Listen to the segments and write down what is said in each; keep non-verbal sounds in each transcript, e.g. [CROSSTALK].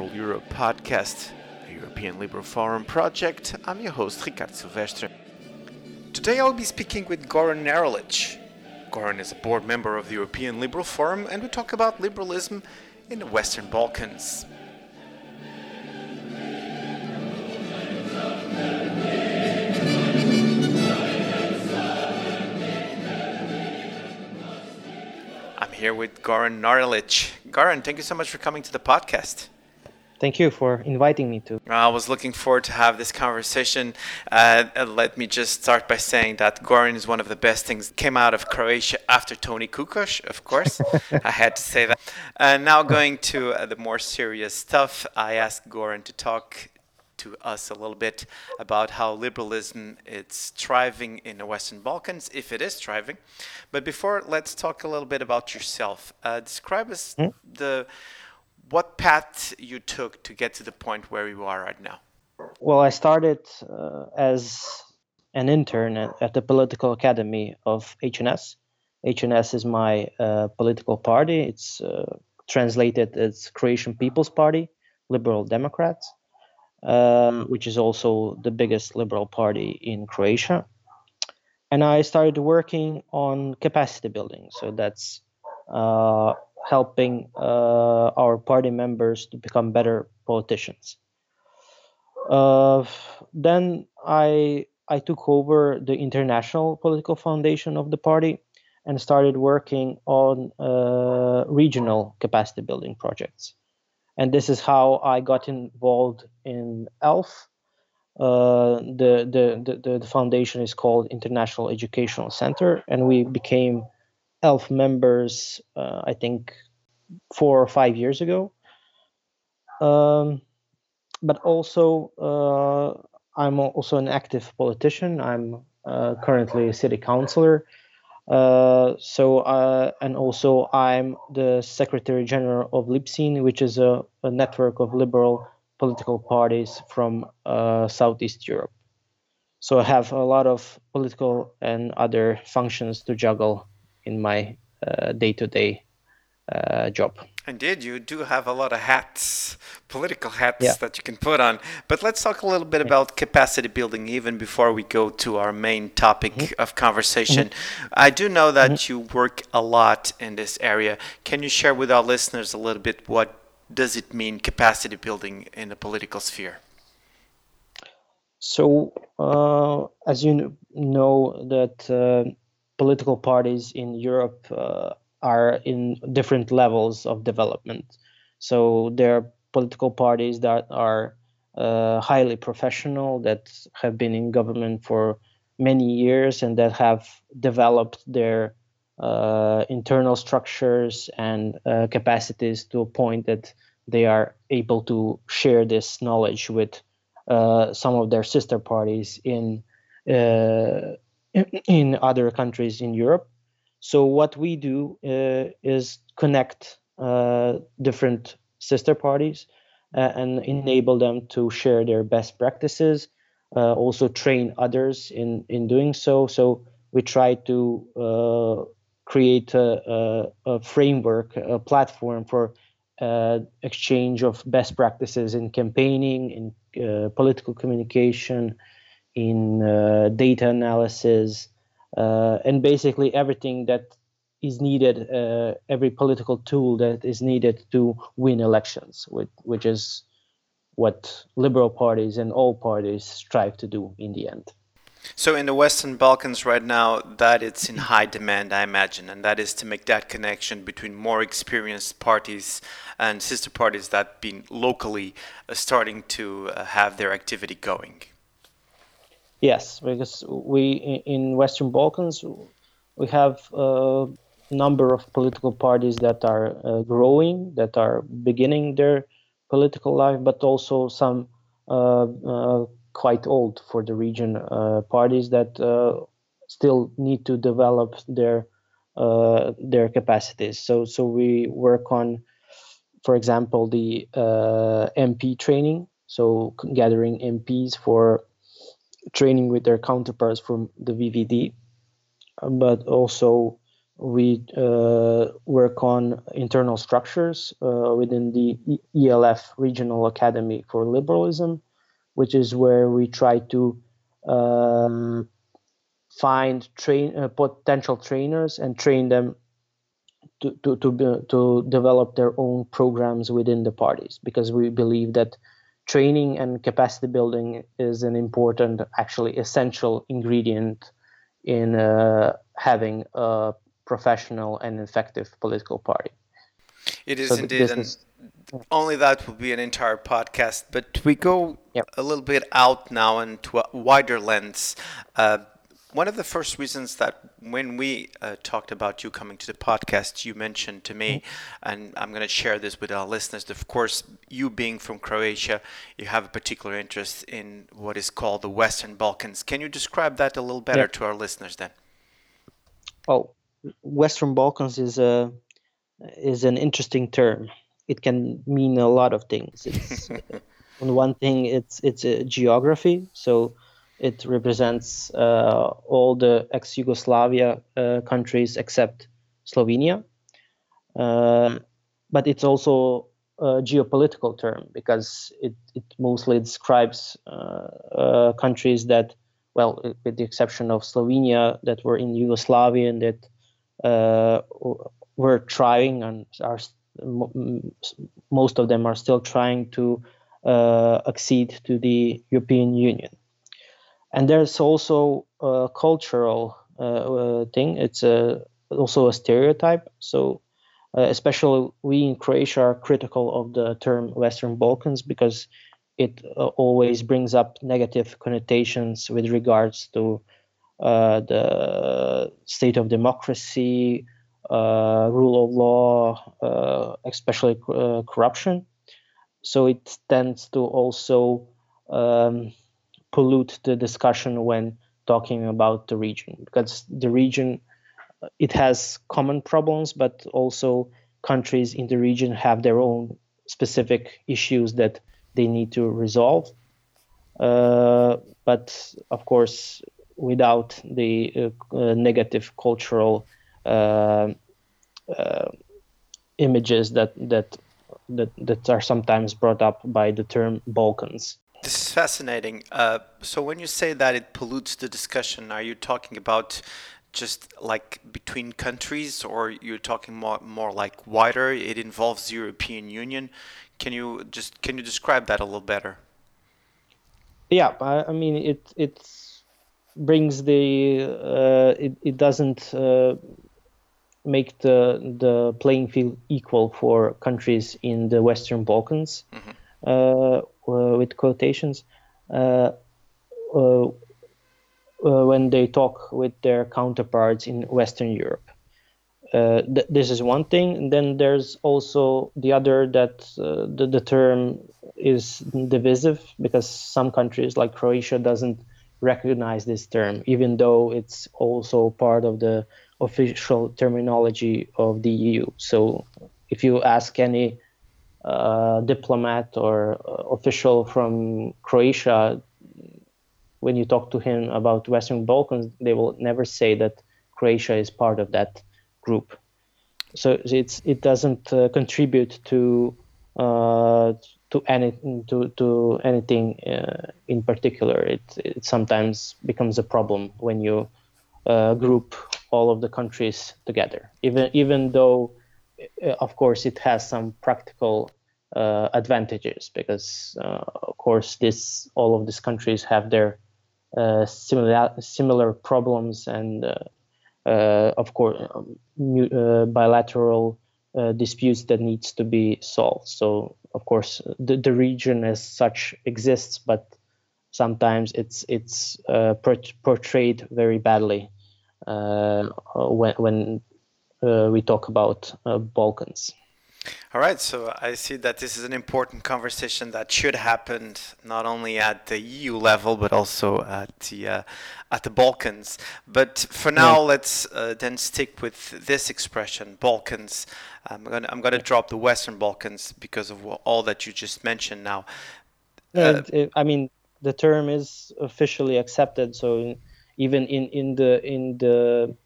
Liberal Europe podcast, a European Liberal Forum project. I'm your host, Ricard Silvestre. Today I'll be speaking with Goran Nerlich. Goran is a board member of the European Liberal Forum, and we talk about liberalism in the Western Balkans. I'm here with Goran Narlic. Goran, thank you so much for coming to the podcast. Thank you for inviting me to. I was looking forward to have this conversation. Uh, let me just start by saying that Goran is one of the best things came out of Croatia after Toni Kukoc, of course. [LAUGHS] I had to say that. Uh, now going to uh, the more serious stuff, I asked Goran to talk to us a little bit about how liberalism is thriving in the Western Balkans, if it is thriving. But before, let's talk a little bit about yourself. Uh, describe us mm. the what path you took to get to the point where you are right now. Well, I started uh, as an intern at, the political academy of HNS. HNS is my uh, political party. It's uh, translated as Croatian People's Party, Liberal Democrats um, which is also the biggest liberal party in Croatia. And I started working on capacity building. So that's uh, helping uh, our party members to become better politicians. Uh, then I I took over the international political foundation of the party and started working on uh, regional capacity building projects and this is how I got involved in ELF. Uh, the, the, the, the foundation is called International Educational Center, and we became ELF members, uh, I think, four or five years ago. Um, but also, uh, I'm also an active politician. I'm uh, currently a city councilor uh, so uh, and also I'm the Secretary General of LIPSEN, which is a, a network of liberal political parties from uh, Southeast Europe. So I have a lot of political and other functions to juggle in my uh, day-to-day uh, job. Indeed, you do have a lot of hats, political hats yeah. that you can put on. But let's talk a little bit about capacity building even before we go to our main topic mm-hmm. of conversation. Mm-hmm. I do know that mm-hmm. you work a lot in this area. Can you share with our listeners a little bit what does it mean capacity building in the political sphere? So, uh, as you know, that uh, political parties in Europe uh, are in different levels of development. So there are political parties that are uh, highly professional, that have been in government for many years, and that have developed their uh, internal structures and uh, capacities to a point that they are able to share this knowledge with uh, some of their sister parties in uh, in other countries in Europe so what we do uh, is connect uh, different sister parties uh, and enable them to share their best practices. Uh, also train others in in doing so. So we try to uh, create a, a, a, framework, a platform for uh, exchange of best practices in campaigning, in political communication, in data analysis uh, and basically everything that is needed, uh, every political tool that is needed to win elections, which, which is what liberal parties and all parties strive to do in the end. So in the Western Balkans right now, that it's in high demand, I imagine, and that is to make that connection between more experienced parties and sister parties that been locally uh, starting to uh, have their activity going. Yes, because we in Western Balkans we have a number of political parties that are uh, growing, that are beginning their political life, but also some uh, uh, quite old for the region uh, parties that uh, still need to develop their uh, their capacities. So so we work on, for example, the MP training. So gathering MPs for training with their counterparts from the VVD, but also we uh, work on internal structures uh, within the ELF Regional Academy for Liberalism, which is where we try to um, find train uh, potential trainers and train them to to to, be, to develop their own programs within the parties because we believe that training and capacity building is an important, actually essential ingredient in uh, having a professional and effective political party. It is so indeed, and is, only that will be an entire podcast. But we go yep. a little bit out now into a wider lens. Uh, one of the first reasons that when we uh, talked about you coming to the podcast, you mentioned to me, mm-hmm. and I'm going to share this with our listeners. Of course, you being from Croatia, you have a particular interest in what is called the Western Balkans. Can you describe that a little better yeah. to our listeners then? Well, Western Balkans is a is an interesting term. It can mean a lot of things. It's [LAUGHS] on one thing, it's it's a geography. So it represents uh, all the ex-Yugoslavia uh, countries except Slovenia. Uh, but it's also a geopolitical term because it, it mostly describes uh, uh, countries that, well, with the exception of Slovenia, that were in Yugoslavia and that uh, were trying and are most of them are still trying to accede to the European Union and there's also a cultural uh, uh, thing. It's a also a stereotype. So uh, especially we in Croatia are critical of the term Western Balkans because it uh, always brings up negative connotations with regards to uh, the state of democracy, uh, rule of law, especially corruption. So it tends to also um, pollute the discussion when talking about the region because the region uh, it has common problems but also countries in the region have their own specific issues that they need to resolve uh, but of course without the uh, uh, negative cultural uh, uh, images that that that that are sometimes brought up by the term Balkans. This is fascinating. Uh, so when you say that it pollutes the discussion, are you talking about just like between countries, or you're talking more more like wider? It involves the European Union. Can you just can you describe that a little better? Yeah, I mean it it brings the uh, it it doesn't uh, make the the playing field equal for countries in the Western Balkans. Mm-hmm. Uh, uh, with quotations uh, uh, when they talk with their counterparts in Western Europe. Uh, th- this is one thing. And then there's also the other that uh, the, the term is divisive because some countries like Croatia doesn't recognize this term, even though it's also part of the official terminology of the EU. So if you ask any uh, diplomat or uh, official from Croatia, when you talk to him about Western Balkans, they will never say that Croatia is part of that group. So it's it doesn't uh, contribute to uh, to any to to anything uh, in particular. It it sometimes becomes a problem when you uh, group all of the countries together, even even though of course, it has some practical uh, advantages because, uh, of course, this all of these countries have their uh, similar similar problems and, uh, uh, of course, um, bilateral disputes that needs to be solved. So, of course, the, the region as such exists, but sometimes it's it's portrayed very badly when when uh, we talk about uh, Balkans. All right, so I see that this is an important conversation that should happen not only at the EU level but also at the uh, at the Balkans. But for now, yeah. let's uh, then stick with this expression, Balkans. I'm gonna I'm gonna drop the Western Balkans because of all that you just mentioned. Now, uh, I mean, the term is officially accepted, so even in in the in the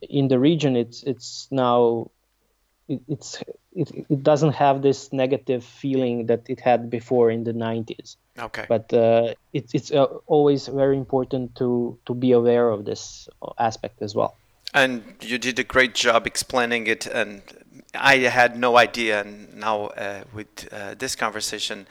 in the region, it's it's now it, it's it, it doesn't have this negative feeling that it had before in the 90s. Okay. But uh, it, it's uh, always very important to to be aware of this aspect as well. And you did a great job explaining it, and I had no idea. And now uh, with uh, this conversation,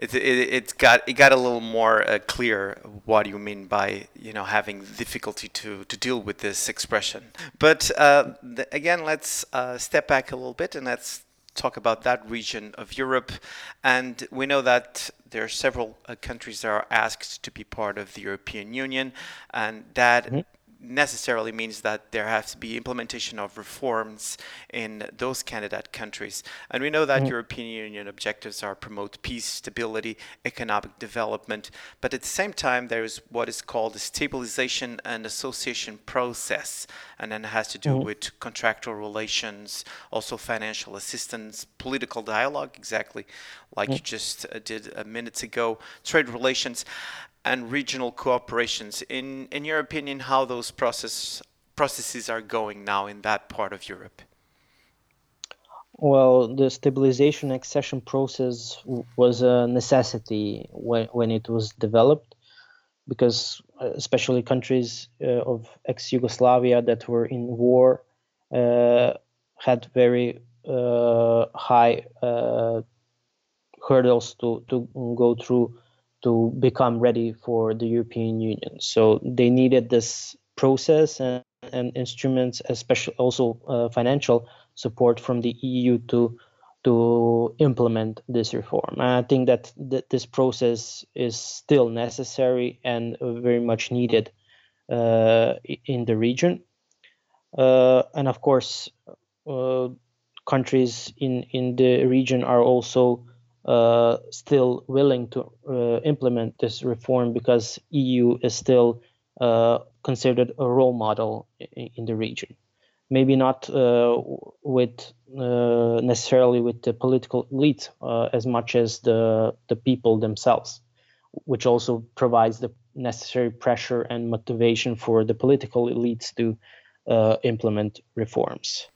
it, it, it got it got a little more uh, clear what you mean by you know having difficulty to, to deal with this expression. But uh, the, again, let's uh, step back a little bit and let's talk about that region of Europe. And we know that there are several uh, countries that are asked to be part of the European Union, and that. Mm-hmm necessarily means that there has to be implementation of reforms in those candidate countries. And we know that mm-hmm. European Union objectives are promote peace, stability, economic development, but at the same time there is what is called the stabilization and association process, and then it has to do mm-hmm. with contractual relations, also financial assistance, political dialogue, exactly like mm-hmm. you just uh, did a minutes ago, trade relations and regional cooperations. In in your opinion, how those process processes are going now in that part of Europe? Well, the stabilization accession process was a necessity when, when it was developed, because uh, especially countries uh, of ex-Yugoslavia that were in war uh, had very uh, high uh, hurdles to, to go through to become ready for the European Union. So they needed this process and, and instruments, especially also uh, financial support from the EU to to implement this reform. And I think that th- this process is still necessary and very much needed uh, in the region. Uh, and of course, uh, countries in, in the region are also uh, still willing to uh, implement this reform because EU is still uh, considered a role model in, in the region. Maybe not uh, with uh, necessarily with the political elite uh, as much as the the people themselves, which also provides the necessary pressure and motivation for the political elites to implement reforms.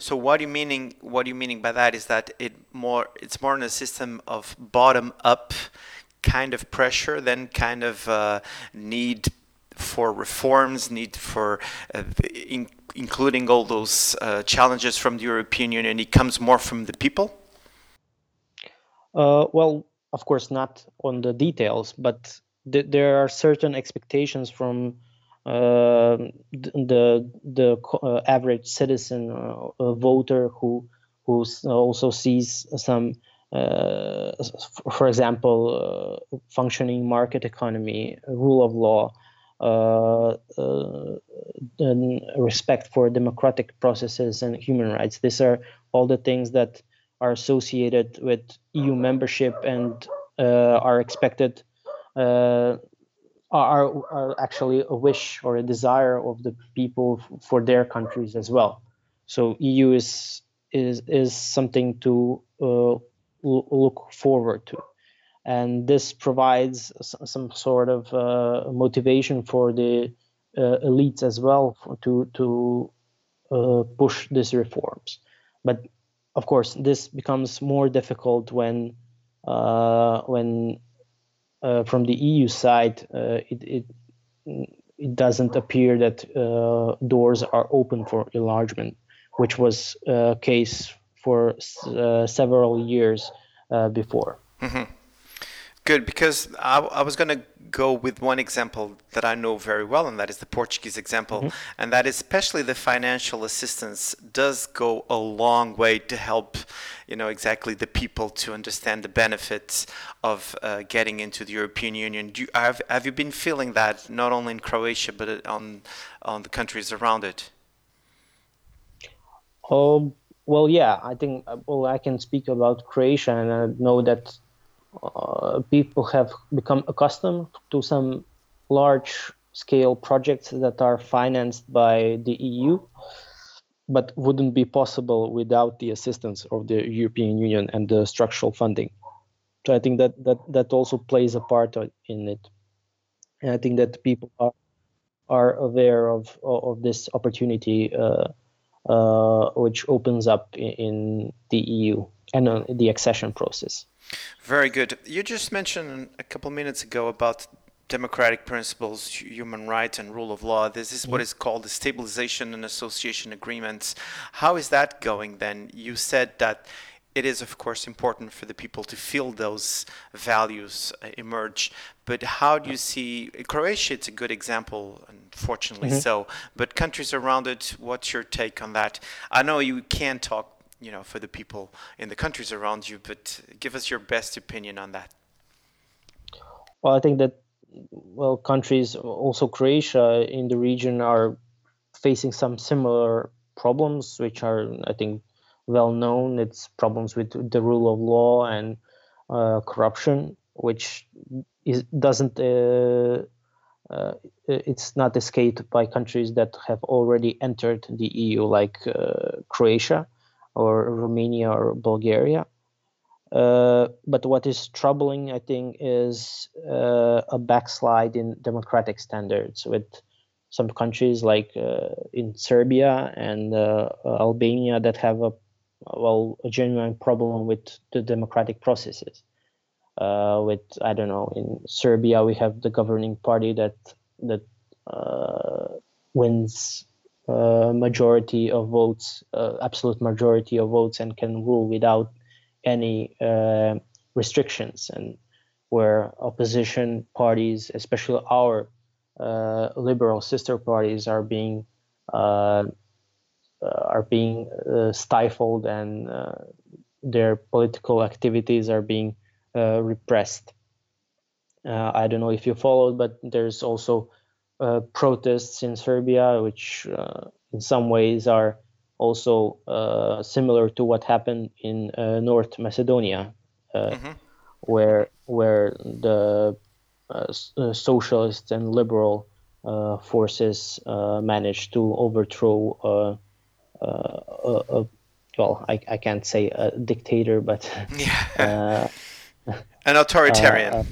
So what you meaning what you meaning by that is that it more it's more in a system of bottom up kind of pressure than kind of uh, need for reforms, need for uh, in, including all those uh, challenges from the European Union. It comes more from the people. Uh, well, of course, not on the details, but th- there are certain expectations from the the uh, average citizen uh, voter who who also sees some uh, for example uh, functioning market economy rule of law uh, respect for democratic processes and human rights. These are all the things that are associated with EU membership and are expected are, are actually a wish or a desire of the people for their countries as well. So EU is is is something to uh, look forward to, and this provides some sort of uh, motivation for the uh, elites as well for, to to uh, push these reforms. But of course, this becomes more difficult when uh, when uh, from the EU side, uh, it, it, it doesn't appear that uh, doors are open for enlargement, which was a case for several years before. Mm-hmm. Good, because I, I was going to go with one example that I know very well, and that is the Portuguese example. Mm-hmm. And that is especially the financial assistance does go a long way to help, you know, exactly the people to understand the benefits of uh, getting into the European Union. Do you, have, have you been feeling that not only in Croatia, but on, on the countries around it? Um, well, yeah, I think, well, I can speak about Croatia, and I know that uh, people have become accustomed to some large scale projects that are financed by the EU, but wouldn't be possible without the assistance of the European Union and the structural funding. So I think that that, that also plays a part in it. And I think that people are are aware of of this opportunity, uh, uh, which opens up in, in the EU and uh, the accession process. Very good. You just mentioned a couple minutes ago about democratic principles, human rights, and rule of law. This is what mm-hmm. called the stabilization and association agreements. How is that going then? You said that it is, of course, important for the people to feel those values uh, emerge. But how do you see Croatia? It's a good example, unfortunately mm-hmm. so. But countries around it, what's your take on that? I know you can talk, you know, for the people in the countries around you, but give us your best opinion on that. Well, I think that well, countries, also Croatia in the region, are facing some similar problems, which are, I think, well known. It's problems with the rule of law and uh, corruption, which is, doesn't. Uh, uh, it's not escaped by countries that have already entered the EU, like uh, Croatia or Romania or Bulgaria. Uh, but what is troubling, I think, is uh, a backslide in democratic standards with some countries like uh, in Serbia and uh, Albania that have a well a genuine problem with the democratic processes. Uh, with I don't know, in Serbia we have the governing party that that wins majority of votes, absolute majority of votes, and can rule without any uh, restrictions and where opposition parties, especially our uh, liberal sister parties, are being uh, uh are being uh, stifled and uh, their political activities are being repressed. I don't know if you followed, but there's also protests in Serbia, which in some ways are also uh, similar to what happened in uh, North Macedonia, uh, mm-hmm. where where the uh, uh, socialist and liberal uh, forces managed to overthrow a, well, I, I can't say a dictator, but [LAUGHS] yeah. [LAUGHS] an authoritarian.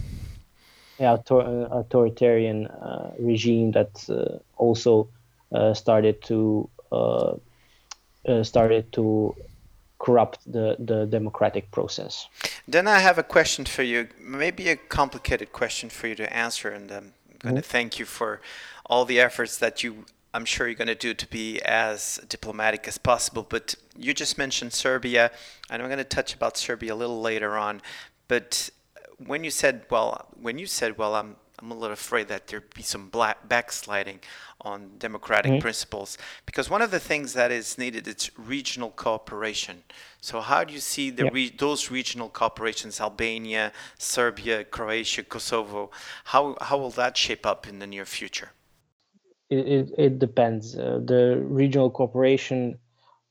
Yeah, author- uh, authoritarian uh, regime that uh, also started to uh, started to corrupt the, the democratic process. Then I have a question for you, maybe a complicated question for you to answer, and I'm going to mm-hmm. thank you for all the efforts that you, I'm sure you're going to do to be as diplomatic as possible. But you just mentioned Serbia, and I'm going to touch about Serbia a little later on. But when you said, well, when you said, well, I'm I'm a little afraid that there'd be some black backsliding on democratic mm-hmm. principles because one of the things that is needed is regional cooperation. So how do you see the re- those regional cooperations, Albania, Serbia, Croatia, Kosovo? How how will that shape up in the near future? It it, it depends. Uh, the regional cooperation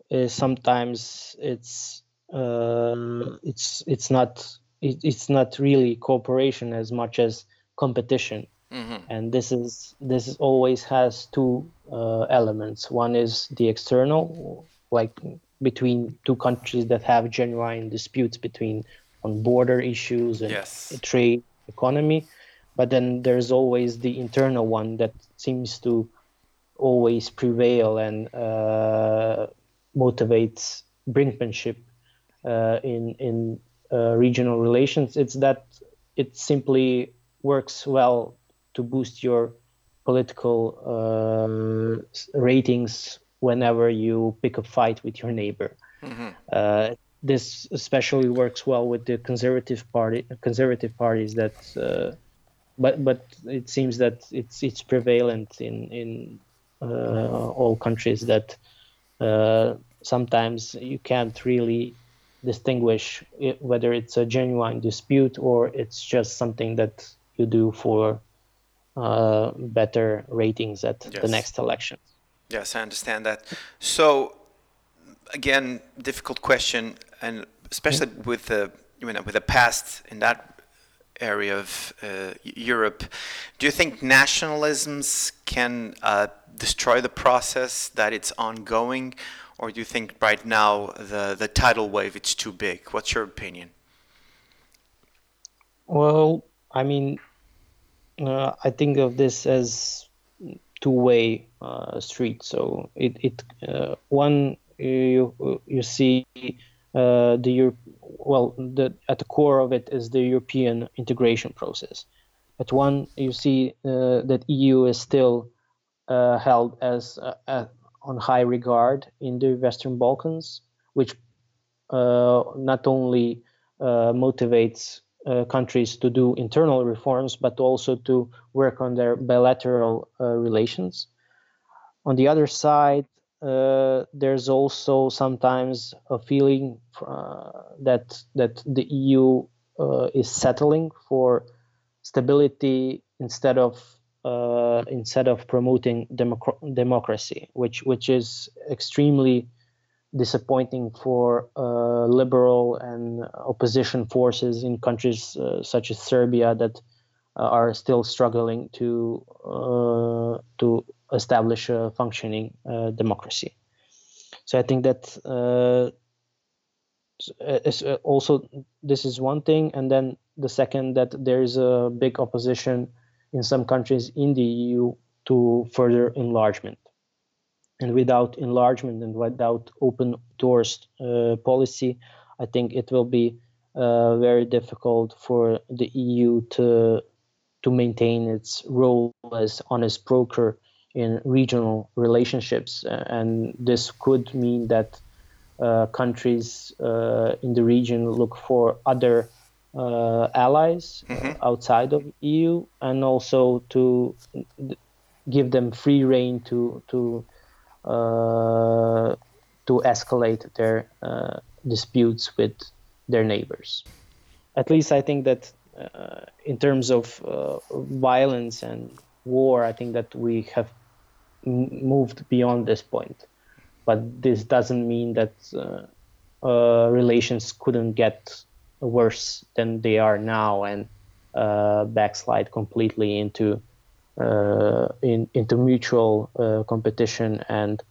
is sometimes it's uh, it's it's not it, it's not really cooperation as much as competition. Mm-hmm. And this is this is always has two uh, elements. One is the external, like between two countries that have genuine disputes between on border issues and yes. trade, economy. But then there's always the internal one that seems to always prevail and uh, motivates brinkmanship uh, in in uh, regional relations. It's that it simply works well to boost your political um, ratings whenever you pick a fight with your neighbor. Mm-hmm. Uh, this especially works well with the conservative party, conservative parties that, uh, but but it seems that it's it's prevalent in in uh, all countries that uh, sometimes you can't really distinguish it, whether it's a genuine dispute or it's just something that you do for uh, better ratings at yes. the next election. Yes, I understand that. So, again, difficult question, and especially mm-hmm. with the you know with the past in that area of uh, Europe, do you think nationalisms can uh, destroy the process that it's ongoing, or do you think right now the the tidal wave it's too big? What's your opinion? Well, I mean, uh, I think of this as two-way uh, street. So it it uh, one you you see uh, the Europe, well the at the core of it is the European integration process. At one you see uh, that EU is still uh, held as on high regard in the Western Balkans, which not only motivates uh, countries to do internal reforms, but also to work on their bilateral uh, relations. On the other side, uh, there's also sometimes a feeling uh, that that the EU uh, is settling for stability instead of instead of promoting democ- democracy, which which is extremely disappointing for uh, liberal and opposition forces in countries uh, such as Serbia that uh, are still struggling to uh, to establish a functioning uh, democracy. So I think that uh, also this is one thing, and then the second that there is a big opposition in some countries in the EU to further enlargement. And without enlargement and without open doors uh, policy, I think it will be uh, very difficult for the EU to to maintain its role as honest broker in regional relationships, and this could mean that uh, countries uh, in the region look for other allies mm-hmm. outside of EU, and also to give them free reign to to uh, to escalate their uh, disputes with their neighbors. At least I think that uh, in terms of violence and war, I think that we have moved beyond this point. But this doesn't mean that uh, relations couldn't get worse than they are now and uh, backslide completely into uh, in, into mutual uh, competition and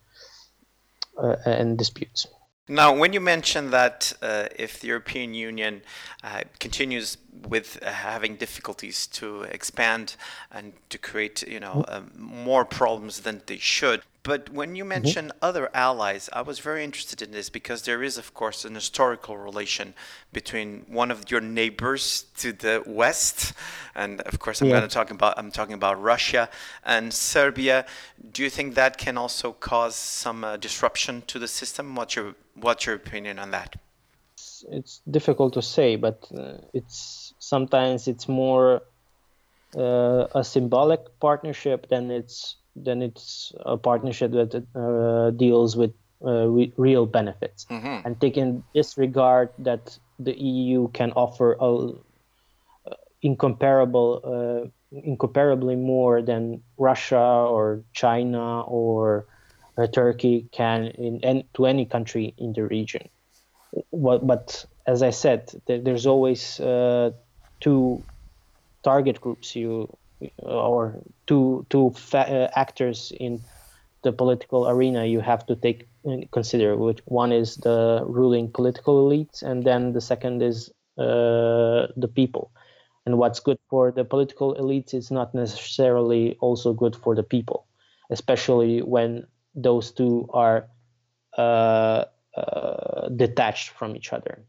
uh, and disputes. Now, when you mention that uh, if the European Union uh, continues with uh, having difficulties to expand and to create, you know, um, more problems than they should, but when you mention mm-hmm. other allies, I was very interested in this because there is, of course, an historical relation between one of your neighbors to the west, and of course, I'm yeah. going to talk about I'm talking about Russia and Serbia. Do you think that can also cause some uh, disruption to the system? What's your what's your opinion on that? It's difficult to say, but uh, it's sometimes it's more uh, a symbolic partnership than it's then it's a partnership that uh, deals with uh, re- real benefits. Mm-hmm. And taking this regard that the EU can offer a, uh, incomparable, uh, incomparably more than Russia or China or uh, Turkey can in, in, to any country in the region. But, but as I said, there, there's always uh, two target groups you or two two fa- uh, actors in the political arena you have to take consider which one is the ruling political elites and then the second is uh, the people. And what's good for the political elites is not necessarily also good for the people especially when those two are uh, uh, detached from each other.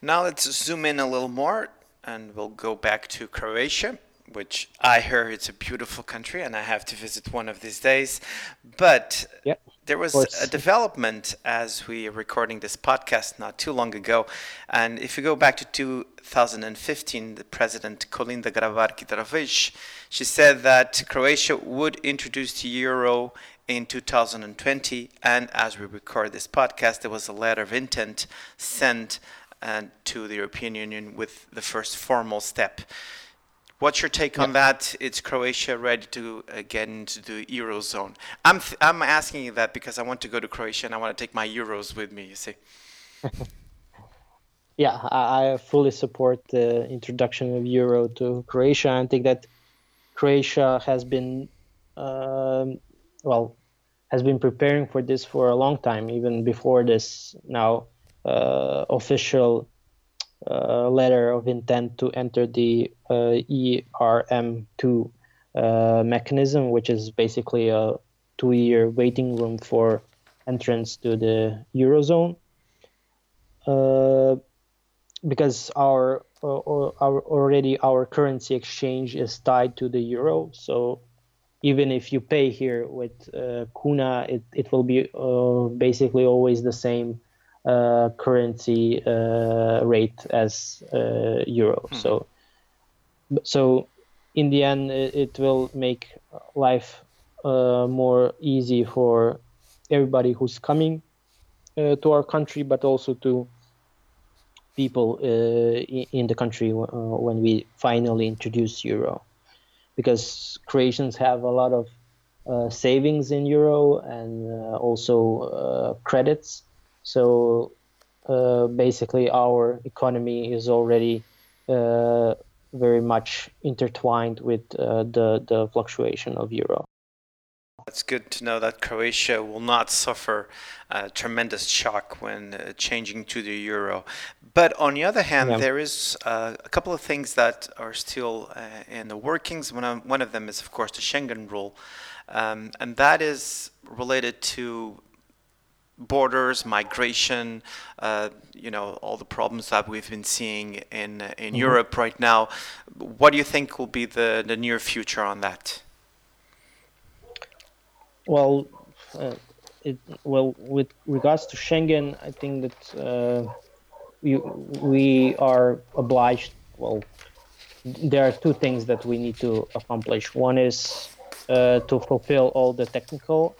Now let's zoom in a little more and we'll go back to croatia which I heard it's a beautiful country and I have to visit one of these days. But yep, there was a development as we are recording this podcast not too long ago. And if you go back to 2015, the president Kolinda Grabar Kitarovic, she said that Croatia would introduce the euro in 2020. And as we record this podcast, there was a letter of intent sent uh, to the European Union with the first formal step. What's your take on that? It's Croatia ready to uh, get into the eurozone. I'm th- I'm asking you that because I want to go to Croatia and I want to take my euros with me. You see. [LAUGHS] yeah, I, I fully support the introduction of euro to Croatia. I think that Croatia has been, um, well, has been preparing for this for a long time, even before this now official uh, letter of intent to enter the uh, ERM2 uh, mechanism, which is basically a two-year waiting room for entrance to the eurozone. Uh, because our, uh, our already our currency exchange is tied to the euro, so even if you pay here with uh, kuna, it, it will be uh, basically always the same uh, currency uh, rate as uh, euro. Hmm. So, so in the end, it, it will make life uh, more easy for everybody who's coming to our country, but also to people in the country when we finally introduce euro because Croatians have a lot of uh, savings in euro and uh, also uh, credits. So uh, basically, our economy is already uh, very much intertwined with uh, the the fluctuation of euro. It's good to know that Croatia will not suffer a tremendous shock when uh, changing to the euro. But on the other hand, yeah. there is uh, a couple of things that are still uh, in the workings. One of, one of them is, of course, the Schengen rule, um, and that is related to borders, migration, uh, you know, all the problems that we've been seeing in in mm-hmm. Europe right now. What do you think will be the, the near future on that? Well, uh, it, well, with regards to Schengen, I think that uh, we, we are obliged. Well, there are two things that we need to accomplish. One is uh, to fulfill all the technical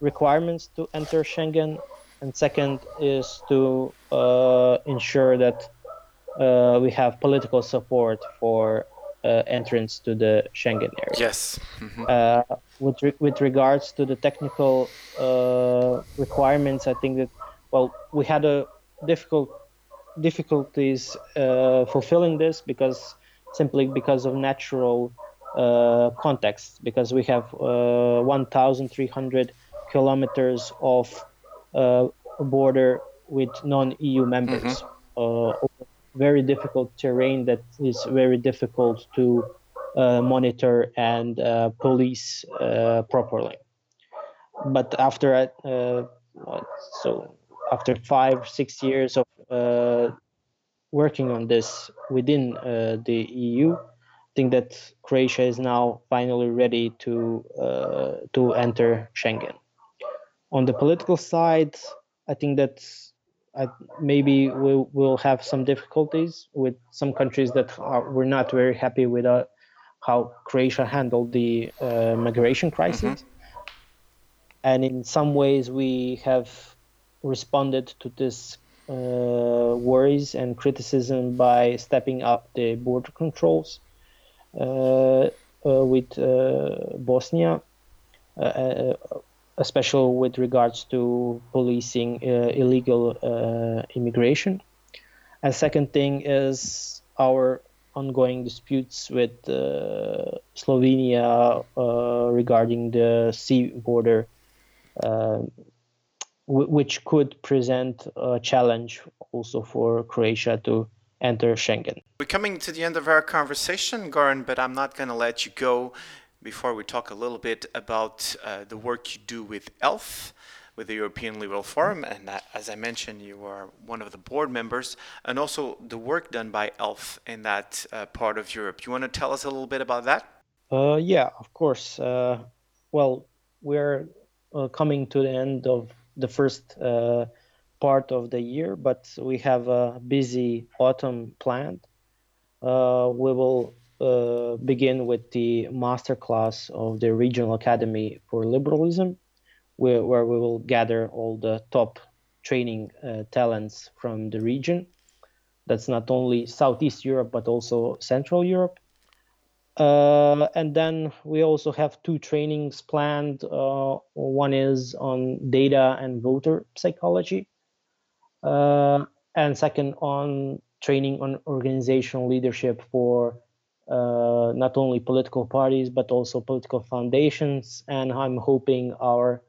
requirements to enter Schengen, and second is to uh, ensure that uh, we have political support for uh, entrance to the Schengen area. Yes. Mm-hmm. Uh, with re- with regards to the technical uh, requirements, I think that well, we had a difficult difficulties uh, fulfilling this because simply because of natural uh, context. Because we have uh, 1,300 kilometers of border with non-EU members. Mm-hmm very difficult terrain that is very difficult to uh, monitor and uh, police uh, properly. But after uh, so after five six years of uh, working on this within uh, the EU, I think that Croatia is now finally ready to to enter Schengen. On the political side, I think that I, maybe we'll, we'll have some difficulties with some countries that are, we're not very happy with uh, how Croatia handled the uh, migration crisis. Mm-hmm. And in some ways, we have responded to this uh, worries and criticism by stepping up the border controls uh, uh, with uh, Bosnia especially with regards to policing uh, illegal uh, immigration. And second thing is our ongoing disputes with uh, Slovenia regarding the sea border, w- which could present a challenge also for Croatia to enter Schengen. We're coming to the end of our conversation, Goran, but I'm not going to let you go before we talk a little bit about uh, the work you do with ELF, with the European Liberal Forum, and that, as I mentioned, you are one of the board members, and also the work done by ELF in that uh, part of Europe. You want to tell us a little bit about that? Uh, yeah, of course. Uh, well, we're uh, coming to the end of the first uh, part of the year, but we have a busy autumn planned. we will uh, begin with the master class of the Regional Academy for Liberalism, where, where we will gather all the top training uh, talents from the region. That's not only Southeast Europe, but also Central Europe. Uh, and then we also have two trainings planned. Uh, one is on data and voter psychology, uh, and second on training on organizational leadership for uh, not only political parties but also political foundations, and I'm hoping our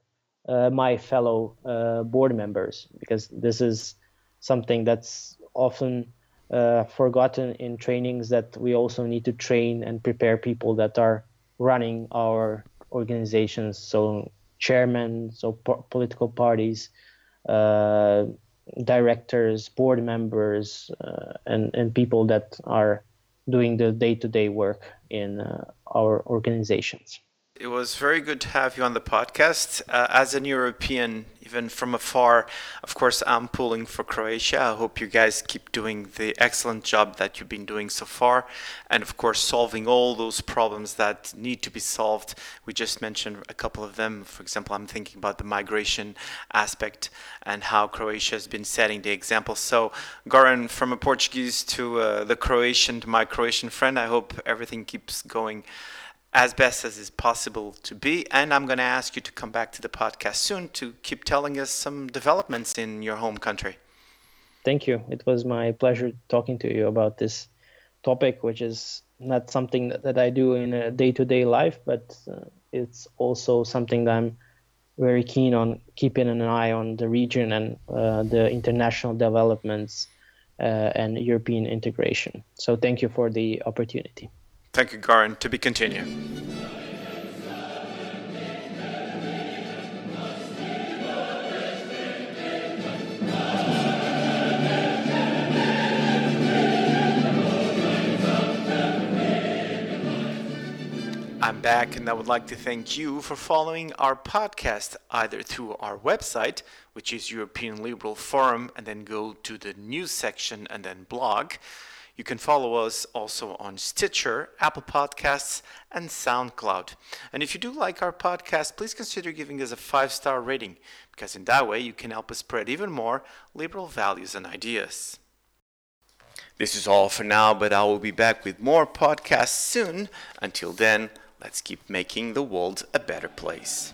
uh, my fellow uh, board members because this is something that's often uh, forgotten in trainings that we also need to train and prepare people that are running our organizations. So chairmen, so po- political parties, uh, directors, board members, uh, and and people that are doing the day-to-day work in uh, our organizations. It was very good to have you on the podcast. Uh, as an European, even from afar, of course, I'm pulling for Croatia. I hope you guys keep doing the excellent job that you've been doing so far. And of course, solving all those problems that need to be solved. We just mentioned a couple of them. For example, I'm thinking about the migration aspect and how Croatia has been setting the example. So, Goran, from a Portuguese to uh, the Croatian, to my Croatian friend, I hope everything keeps going as best as is possible to be. And I'm going to ask you to come back to the podcast soon to keep telling us some developments in your home country. Thank you. It was my pleasure talking to you about this topic, which is not something that, I do in a day to day life, but uh, it's also something that I'm very keen on keeping an eye on the region and uh, the international developments uh, and European integration. So, thank you for the opportunity. Thank you, Goran. To be continued. I'm back and I would like to thank you for following our podcast either through our website, which is European Liberal Forum, and then go to the news section and then blog you can follow us also on Stitcher, Apple Podcasts, and SoundCloud. And if you do like our podcast, please consider giving us a five star rating, because in that way you can help us spread even more liberal values and ideas. This is all for now, but I will be back with more podcasts soon. Until then, let's keep making the world a better place.